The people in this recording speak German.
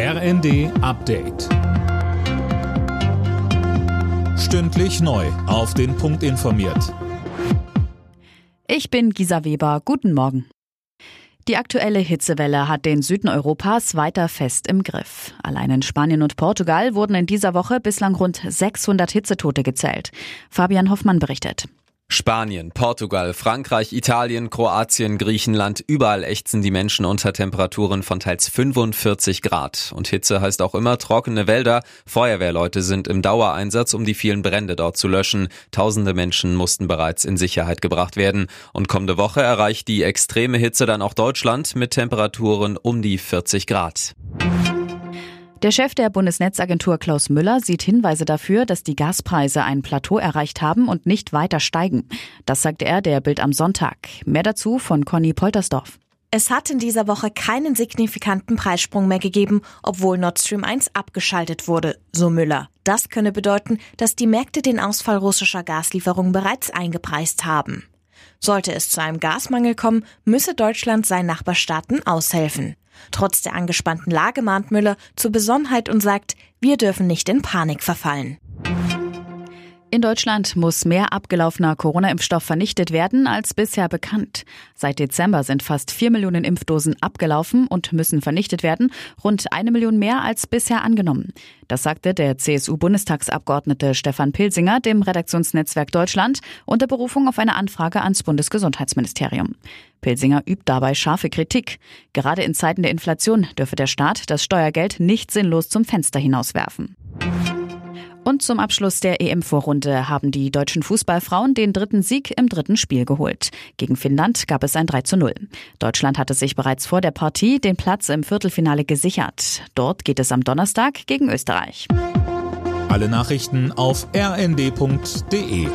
RND Update. Stündlich neu. Auf den Punkt informiert. Ich bin Gisa Weber. Guten Morgen. Die aktuelle Hitzewelle hat den Süden Europas weiter fest im Griff. Allein in Spanien und Portugal wurden in dieser Woche bislang rund 600 Hitzetote gezählt. Fabian Hoffmann berichtet. Spanien, Portugal, Frankreich, Italien, Kroatien, Griechenland, überall ächzen die Menschen unter Temperaturen von teils 45 Grad. Und Hitze heißt auch immer trockene Wälder. Feuerwehrleute sind im Dauereinsatz, um die vielen Brände dort zu löschen. Tausende Menschen mussten bereits in Sicherheit gebracht werden. Und kommende Woche erreicht die extreme Hitze dann auch Deutschland mit Temperaturen um die 40 Grad. Der Chef der Bundesnetzagentur Klaus Müller sieht Hinweise dafür, dass die Gaspreise ein Plateau erreicht haben und nicht weiter steigen. Das sagte er der Bild am Sonntag. Mehr dazu von Conny Poltersdorf. Es hat in dieser Woche keinen signifikanten Preissprung mehr gegeben, obwohl Nord Stream 1 abgeschaltet wurde, so Müller. Das könne bedeuten, dass die Märkte den Ausfall russischer Gaslieferungen bereits eingepreist haben. Sollte es zu einem Gasmangel kommen, müsse Deutschland seinen Nachbarstaaten aushelfen. Trotz der angespannten Lage mahnt Müller zur Besonnenheit und sagt, wir dürfen nicht in Panik verfallen. In Deutschland muss mehr abgelaufener Corona-Impfstoff vernichtet werden als bisher bekannt. Seit Dezember sind fast vier Millionen Impfdosen abgelaufen und müssen vernichtet werden, rund eine Million mehr als bisher angenommen. Das sagte der CSU-Bundestagsabgeordnete Stefan Pilsinger dem Redaktionsnetzwerk Deutschland unter Berufung auf eine Anfrage ans Bundesgesundheitsministerium. Pilsinger übt dabei scharfe Kritik. Gerade in Zeiten der Inflation dürfe der Staat das Steuergeld nicht sinnlos zum Fenster hinauswerfen. Und zum Abschluss der EM-Vorrunde haben die deutschen Fußballfrauen den dritten Sieg im dritten Spiel geholt. Gegen Finnland gab es ein 3 zu 0. Deutschland hatte sich bereits vor der Partie den Platz im Viertelfinale gesichert. Dort geht es am Donnerstag gegen Österreich. Alle Nachrichten auf rnd.de